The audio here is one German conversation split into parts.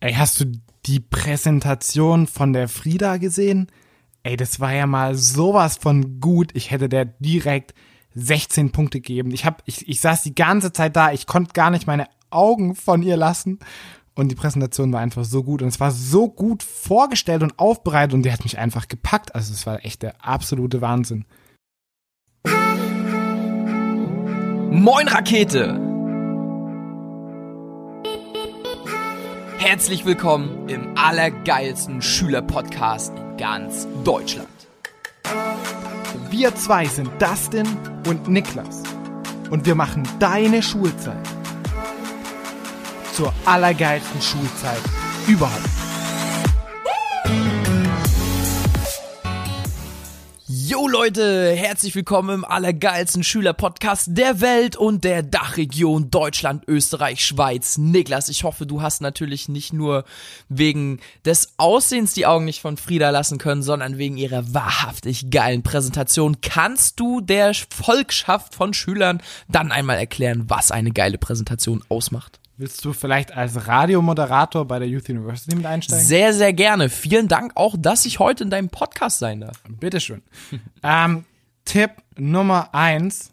Ey, hast du die Präsentation von der Frieda gesehen? Ey, das war ja mal sowas von gut. Ich hätte der direkt 16 Punkte gegeben. Ich hab, ich, ich saß die ganze Zeit da. Ich konnte gar nicht meine Augen von ihr lassen. Und die Präsentation war einfach so gut. Und es war so gut vorgestellt und aufbereitet. Und die hat mich einfach gepackt. Also es war echt der absolute Wahnsinn. Moin Rakete! Herzlich willkommen im allergeilsten Schülerpodcast in ganz Deutschland. Wir zwei sind Dustin und Niklas. Und wir machen deine Schulzeit zur allergeilsten Schulzeit überhaupt. Jo Leute, herzlich willkommen im allergeilsten Schülerpodcast der Welt und der Dachregion Deutschland, Österreich, Schweiz. Niklas, ich hoffe, du hast natürlich nicht nur wegen des Aussehens die Augen nicht von Frieda lassen können, sondern wegen ihrer wahrhaftig geilen Präsentation. Kannst du der Volkschaft von Schülern dann einmal erklären, was eine geile Präsentation ausmacht? Willst du vielleicht als Radiomoderator bei der Youth University mit einsteigen? Sehr, sehr gerne. Vielen Dank auch, dass ich heute in deinem Podcast sein darf. Bitteschön. ähm, Tipp Nummer eins.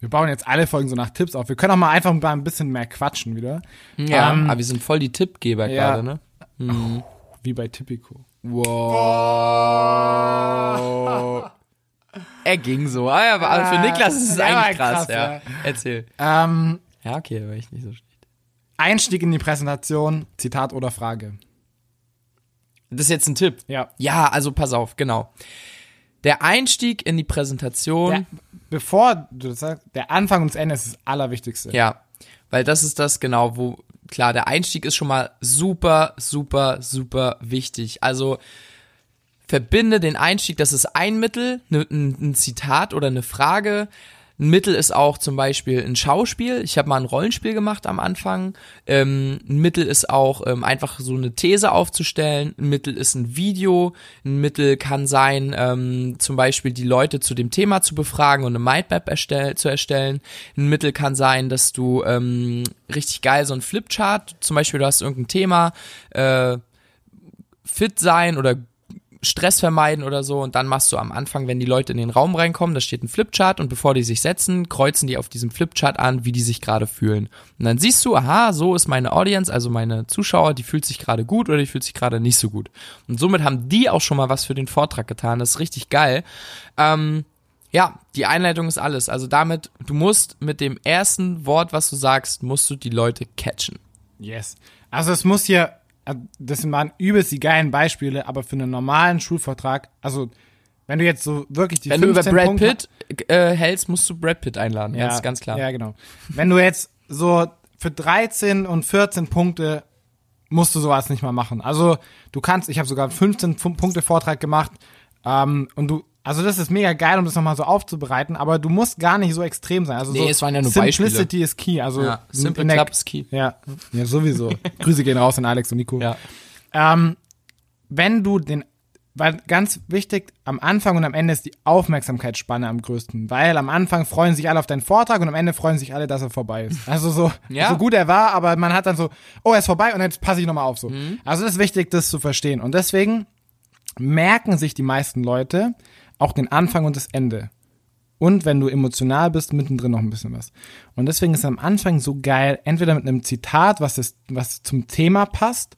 Wir bauen jetzt alle Folgen so nach Tipps auf. Wir können auch mal einfach mal ein bisschen mehr quatschen wieder. Ja, Ähm, aber wir sind voll die Tippgeber ja. gerade, ne? Mhm. Wie bei Tipico. Wow. Er ging so. Ah, ja, aber für Niklas ist es war eigentlich krass, krass, ja. ja. Erzähl. Ähm, Ja, okay, da war ich nicht so schlecht. Einstieg in die Präsentation, Zitat oder Frage. Das ist jetzt ein Tipp. Ja. Ja, also pass auf, genau. Der Einstieg in die Präsentation. Der, bevor du das sagst, der Anfang und das Ende ist das Allerwichtigste. Ja, weil das ist das genau, wo, klar, der Einstieg ist schon mal super, super, super wichtig. Also verbinde den Einstieg, das ist ein Mittel, ne, ein, ein Zitat oder eine Frage. Ein Mittel ist auch zum Beispiel ein Schauspiel. Ich habe mal ein Rollenspiel gemacht am Anfang. Ähm, ein Mittel ist auch ähm, einfach so eine These aufzustellen. Ein Mittel ist ein Video. Ein Mittel kann sein, ähm, zum Beispiel die Leute zu dem Thema zu befragen und eine Mindmap erstell zu erstellen. Ein Mittel kann sein, dass du ähm, richtig geil so ein Flipchart, zum Beispiel du hast irgendein Thema, äh, fit sein oder Stress vermeiden oder so und dann machst du am Anfang, wenn die Leute in den Raum reinkommen, da steht ein Flipchart und bevor die sich setzen, kreuzen die auf diesem Flipchart an, wie die sich gerade fühlen. Und dann siehst du, aha, so ist meine Audience, also meine Zuschauer, die fühlt sich gerade gut oder die fühlt sich gerade nicht so gut. Und somit haben die auch schon mal was für den Vortrag getan. Das ist richtig geil. Ähm, ja, die Einleitung ist alles. Also damit, du musst mit dem ersten Wort, was du sagst, musst du die Leute catchen. Yes. Also es muss äh, das waren übelst die geilen Beispiele, aber für einen normalen Schulvortrag, also wenn du jetzt so wirklich die Wenn du über 15 Brad Punkte- Pitt äh, hältst, musst du Brad Pitt einladen. Ja, ist ganz klar. Ja, genau. Wenn du jetzt so für 13 und 14 Punkte musst du sowas nicht mal machen. Also du kannst, ich habe sogar einen 15 Pu- Punkte Vortrag gemacht ähm, und du, also das ist mega geil, um das nochmal so aufzubereiten, aber du musst gar nicht so extrem sein. Also Nee, so es waren ja nur Simplicity is key. Also Ja, simple in der- club is key. Ja, ja sowieso. Grüße gehen raus an Alex und Nico. Ja. Ähm, wenn du den, weil ganz wichtig, am Anfang und am Ende ist die Aufmerksamkeitsspanne am größten, weil am Anfang freuen sich alle auf deinen Vortrag und am Ende freuen sich alle, dass er vorbei ist. Also so, Ja. so gut er war, aber man hat dann so, oh, er ist vorbei und jetzt passe ich nochmal auf so. Mhm. Also das ist wichtig, das zu verstehen. Und deswegen merken sich die meisten Leute auch den Anfang und das Ende. Und wenn du emotional bist, mittendrin noch ein bisschen was. Und deswegen ist am Anfang so geil, entweder mit einem Zitat, was, ist, was zum Thema passt,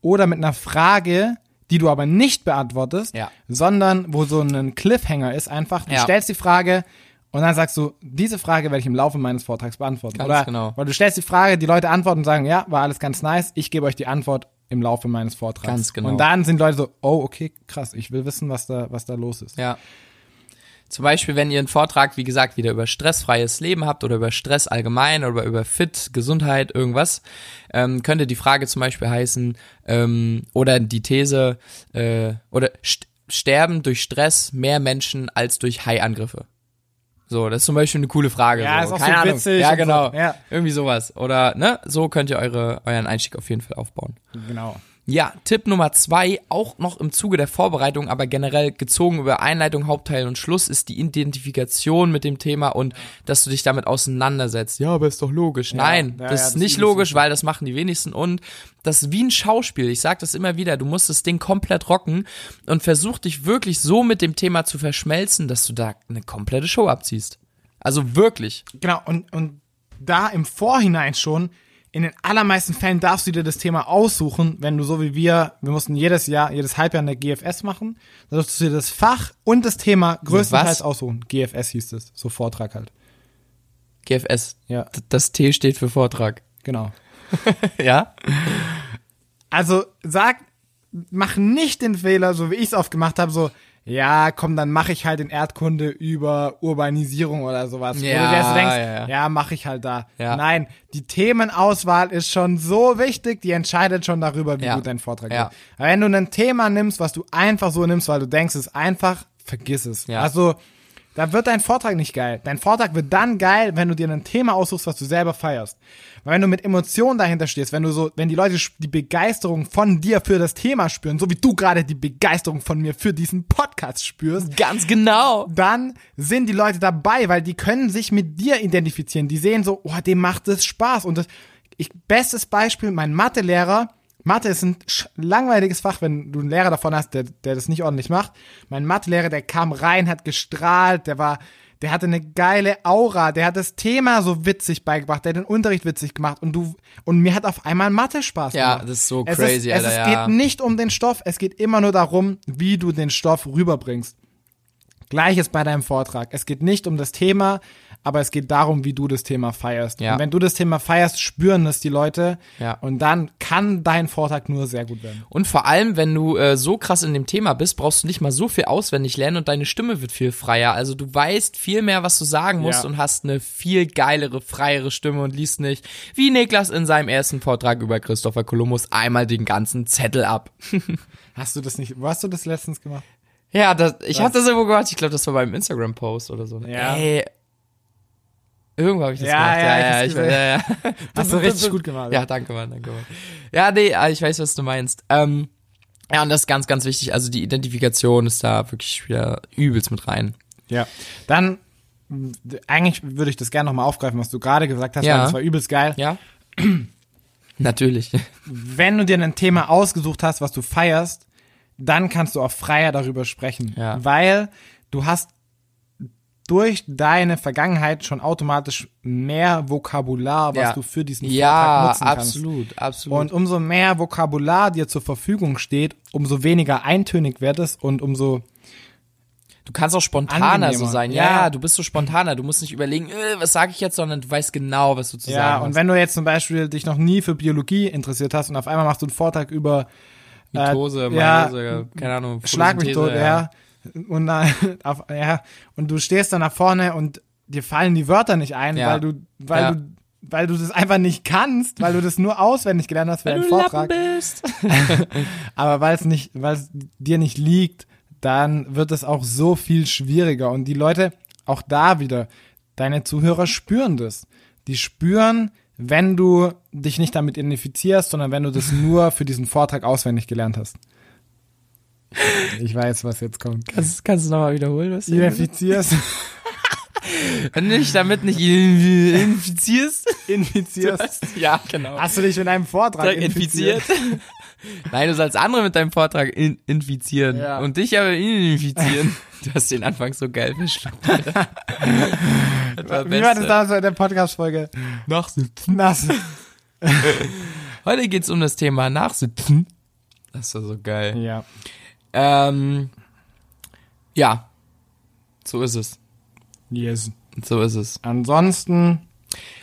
oder mit einer Frage, die du aber nicht beantwortest, Ja. sondern wo so ein Cliffhanger ist, einfach, du Ja. stellst die Frage und dann sagst du, diese Frage werde ich im Laufe meines Vortrags beantworten. Ganz oder, genau. Weil du stellst die Frage, die Leute antworten und sagen, ja, war alles ganz nice, ich gebe euch die Antwort im Laufe meines Vortrags. Ganz genau. Und dann sind Leute so, oh, okay, krass, ich will wissen, was da, was da los ist. Ja. Zum Beispiel, wenn ihr einen Vortrag, wie gesagt, wieder über stressfreies Leben habt oder über Stress allgemein oder über Fit, Gesundheit, irgendwas, ähm, könnte die Frage zum Beispiel heißen, ähm, oder die These, äh, oder st sterben durch Stress mehr Menschen als durch Haiangriffe. So, das ist zum Beispiel eine coole Frage. Ja, so. ist auch Keine so Ahnung. witzig Ja, und so. genau. Ja. Irgendwie sowas. Oder, ne, so könnt ihr eure, euren Einstieg auf jeden Fall aufbauen. Genau. Ja, Tipp Nummer zwei, auch noch im Zuge der Vorbereitung, aber generell gezogen über Einleitung, Hauptteil und Schluss, ist die Identifikation mit dem Thema und dass du dich damit auseinandersetzt. Ja, aber ist doch logisch. Nein, ja, das ja, ist das nicht ist logisch, weil das machen die wenigsten und das ist wie ein Schauspiel. Ich sag das immer wieder, du musst das Ding komplett rocken und versuch dich wirklich so mit dem Thema zu verschmelzen, dass du da eine komplette Show abziehst. Also wirklich. Genau, und, und da im Vorhinein schon, in den allermeisten Fällen darfst du dir das Thema aussuchen, wenn du so wie wir, wir mussten jedes Jahr, jedes Halbjahr eine GFS machen, dann darfst du dir das Fach und das Thema größtenteils Was? aussuchen. GFS hieß es, so Vortrag halt. GFS. Ja. Das T steht für Vortrag. Genau. Ja? Also sag, mach nicht den Fehler, so wie ich es oft gemacht habe, so, ja, komm, dann mache ich halt in Erdkunde über Urbanisierung oder sowas. Wo Ja, du dir jetzt denkst, ja, ja. ja, mache ich halt da. Ja. Nein, die Themenauswahl ist schon so wichtig, die entscheidet schon darüber, wie Ja. gut dein Vortrag Ja. wird. Aber wenn du ein Thema nimmst, was du einfach so nimmst, weil du denkst, es ist einfach, vergiss es. Ja. Also, da wird dein Vortrag nicht geil. Dein Vortrag wird dann geil, wenn du dir ein Thema aussuchst, was du selber feierst. Weil wenn du mit Emotionen dahinter stehst, wenn du so, wenn die Leute die Begeisterung von dir für das Thema spüren, so wie du gerade die Begeisterung von mir für diesen Podcast spürst, Ganz genau. dann sind die Leute dabei, weil die können sich mit dir identifizieren. Die sehen so, oh, dem macht es Spaß. Und das, ich, bestes Beispiel, mein Mathelehrer, Mathe ist ein langweiliges Fach, wenn du einen Lehrer davon hast, der, der das nicht ordentlich macht. Mein Mathelehrer, der kam rein, hat gestrahlt, der war, der hatte eine geile Aura, der hat das Thema so witzig beigebracht, der hat den Unterricht witzig gemacht und du, und mir hat auf einmal Mathe Spaß Ja, gemacht. das ist so es crazy, ist, es Alter, ist, ja. geht nicht um den Stoff, es geht immer nur darum, wie du den Stoff rüberbringst. Gleiches bei deinem Vortrag. Es geht nicht um das Thema, aber es geht darum, wie du das Thema feierst. Ja. Und wenn du das Thema feierst, spüren das die Leute. Ja. Und dann kann dein Vortrag nur sehr gut werden. Und vor allem, wenn du äh, so krass in dem Thema bist, brauchst du nicht mal so viel auswendig lernen und deine Stimme wird viel freier. Also du weißt viel mehr, was du sagen musst Ja. und hast eine viel geilere, freiere Stimme und liest nicht, wie Niklas in seinem ersten Vortrag über Christopher Columbus, einmal den ganzen Zettel ab. Hast du das nicht, wo hast du das letztens gemacht? Ja, das, ich hab das irgendwo gehört. Ich glaube, das war beim Instagram-Post oder so. Ja. Ey, irgendwo habe ich das Ja, gemacht. ja, Ja, ja, ich hab's ja, ja. Hast du richtig gut gemacht. Ja, danke, Mann, danke, Mann. Ja, nee, ah, ich weiß, was du meinst. Ähm, ja, und das ist ganz, ganz wichtig. Also die Identifikation ist da wirklich wieder übelst mit rein. Ja. Dann, eigentlich würde ich das gerne nochmal aufgreifen, was du gerade gesagt hast, Ja. weil das war übelst geil. Ja? Natürlich. Wenn du dir ein Thema ausgesucht hast, was du feierst, dann kannst du auch freier darüber sprechen. Ja. Weil du hast durch deine Vergangenheit schon automatisch mehr Vokabular, was Ja. du für diesen Ja, Vortrag nutzen kannst. absolut, absolut. Und umso mehr Vokabular dir zur Verfügung steht, umso weniger eintönig wird es und umso du kannst auch spontaner angenehmer. so sein. Ja, Ja. ja, du bist so spontaner. Du musst nicht überlegen, äh, was sage ich jetzt, sondern du weißt genau, was du zu Ja, sagen und hast. wenn du jetzt zum Beispiel dich noch nie für Biologie interessiert hast und auf einmal machst du einen Vortrag über Mitose, äh, ja, Meiose, keine Ahnung. Schlag mich tot, Photosynthese, ja. Und, dann, auf, ja. und du stehst dann nach vorne und dir fallen die Wörter nicht ein, Ja. weil du, weil Ja. du, weil du das einfach nicht kannst, weil du das nur auswendig gelernt hast für deinen Vortrag. Lappen bist. Aber weil es nicht, weil es dir nicht liegt, dann wird es auch so viel schwieriger. Und die Leute, auch da wieder, deine Zuhörer spüren das. Die spüren, wenn du dich nicht damit identifizierst, sondern wenn du das nur für diesen Vortrag auswendig gelernt hast. Ich weiß, was jetzt kommt. Kannst, kannst du nochmal wiederholen, was du Identifizierst, Wenn du dich damit nicht infizierst. infizierst. ja, genau. Hast du dich mit einem Vortrag Vortrag infiziert. Nein, du sollst andere mit deinem Vortrag in infizieren Ja. und dich aber infizieren. Du hast den Anfang so geil verschluckt. Wie war das damals in der Podcast-Folge? Nachsitzen. Nass. Heute geht's um das Thema Nachsitzen. Das war so geil. Ja. Ähm, ja, so ist es. Yes. So ist es. Ansonsten,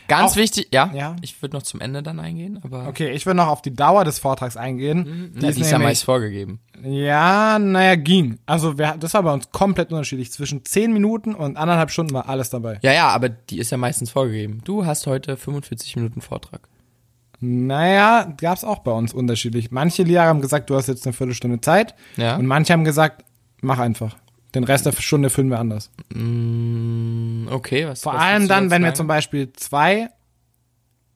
Ganz Auch- wichtig, ja, Ja. ich würde noch zum Ende dann eingehen, aber okay, ich will noch auf die Dauer des Vortrags eingehen. ja, die ist ja nämlich- meist vorgegeben. Ja, naja, ging. Also wir, das war bei uns komplett unterschiedlich. Zwischen 10 Minuten und anderthalb Stunden war alles dabei. Ja, ja, aber die ist ja meistens vorgegeben. Du hast heute 45 Minuten Vortrag. Naja, gab's auch bei uns unterschiedlich. Manche Lehrer haben gesagt, du hast jetzt eine Viertelstunde Zeit. Ja. Und manche haben gesagt, mach einfach. Den Rest der Stunde füllen wir anders. Mm, okay, was Vor was allem dann, wenn wir sagen? zum Beispiel zwei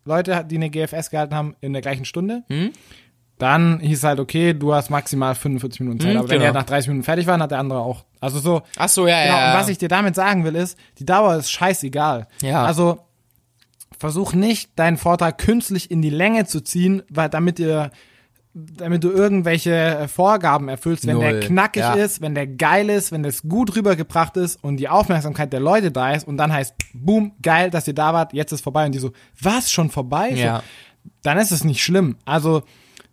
Leute, die eine GFS gehalten haben, in der gleichen Stunde. Hm? dann hieß halt, okay, du hast maximal 45 Minuten Zeit. Mhm, Aber wenn genau. er nach 30 Minuten fertig war, hat der andere auch. Also so. Ach so, ja, Genau, ja. und ja. was ich dir damit sagen will, ist, die Dauer ist scheißegal. Ja. Also versuch nicht, deinen Vortrag künstlich in die Länge zu ziehen, weil damit ihr damit du irgendwelche äh, Vorgaben erfüllst, wenn der Null. knackig Ja. ist, wenn der geil ist, wenn das gut rübergebracht ist und die Aufmerksamkeit der Leute da ist und dann heißt, boom, geil, dass ihr da wart, jetzt ist vorbei und die so, was, schon vorbei? Ja. So, dann ist es nicht schlimm. Also,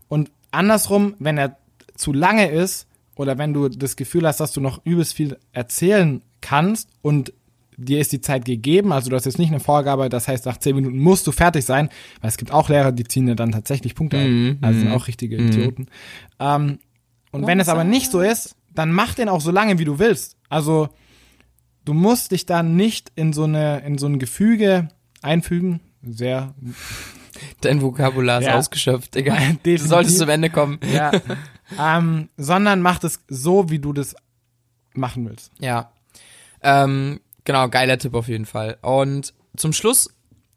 und andersrum, wenn er zu lange ist oder wenn du das Gefühl hast, dass du noch übelst viel erzählen kannst und dir ist die Zeit gegeben, also du hast jetzt nicht eine Vorgabe, das heißt, nach zehn Minuten musst du fertig sein, weil es gibt auch Lehrer, die ziehen dir dann tatsächlich Punkte Mhm, ab. Also sind auch richtige Idioten. Ähm, und wenn es aber nicht so ist, dann mach den auch so lange, wie du willst. Also du musst dich dann nicht in so eine, in so ein Gefüge einfügen. Sehr Dein Vokabular ist Ja. ausgeschöpft, Digga. Du solltest zum Ende kommen. ja. ähm, sondern mach es so, wie du das machen willst. Ja. Ähm, genau, geiler Tipp auf jeden Fall. Und zum Schluss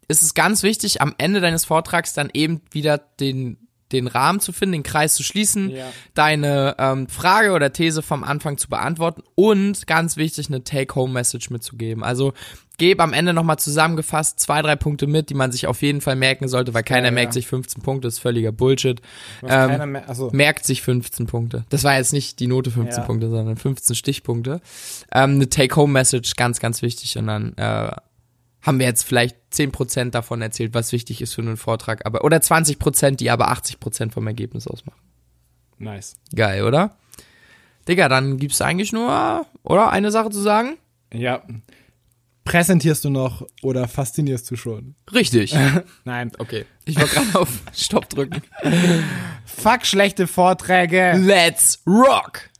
ist es ganz wichtig, am Ende deines Vortrags dann eben wieder den, den Rahmen zu finden, den Kreis zu schließen, Ja. deine ähm, Frage oder These vom Anfang zu beantworten und ganz wichtig, eine Take-Home-Message mitzugeben. Also geb am Ende nochmal zusammengefasst zwei, drei Punkte mit, die man sich auf jeden Fall merken sollte, weil keiner Ja, ja. merkt sich 15 Punkte, ist völliger Bullshit. Ähm, keiner mehr, also, merkt sich 15 Punkte. Das war jetzt nicht die Note 15 Ja. Punkte, sondern 15 Stichpunkte. Ähm, eine Take-Home-Message, ganz, ganz wichtig. Und dann äh, haben wir jetzt vielleicht 10% davon erzählt, was wichtig ist für einen Vortrag, aber oder 20%, die aber 80% vom Ergebnis ausmachen. nice. Geil, oder? Digga, dann gibt's eigentlich nur, oder? Eine Sache zu sagen? Ja. Präsentierst du noch oder faszinierst du schon? Richtig. Nein. Okay. Ich wollte gerade auf Stopp drücken. Fuck schlechte Vorträge. Let's rock!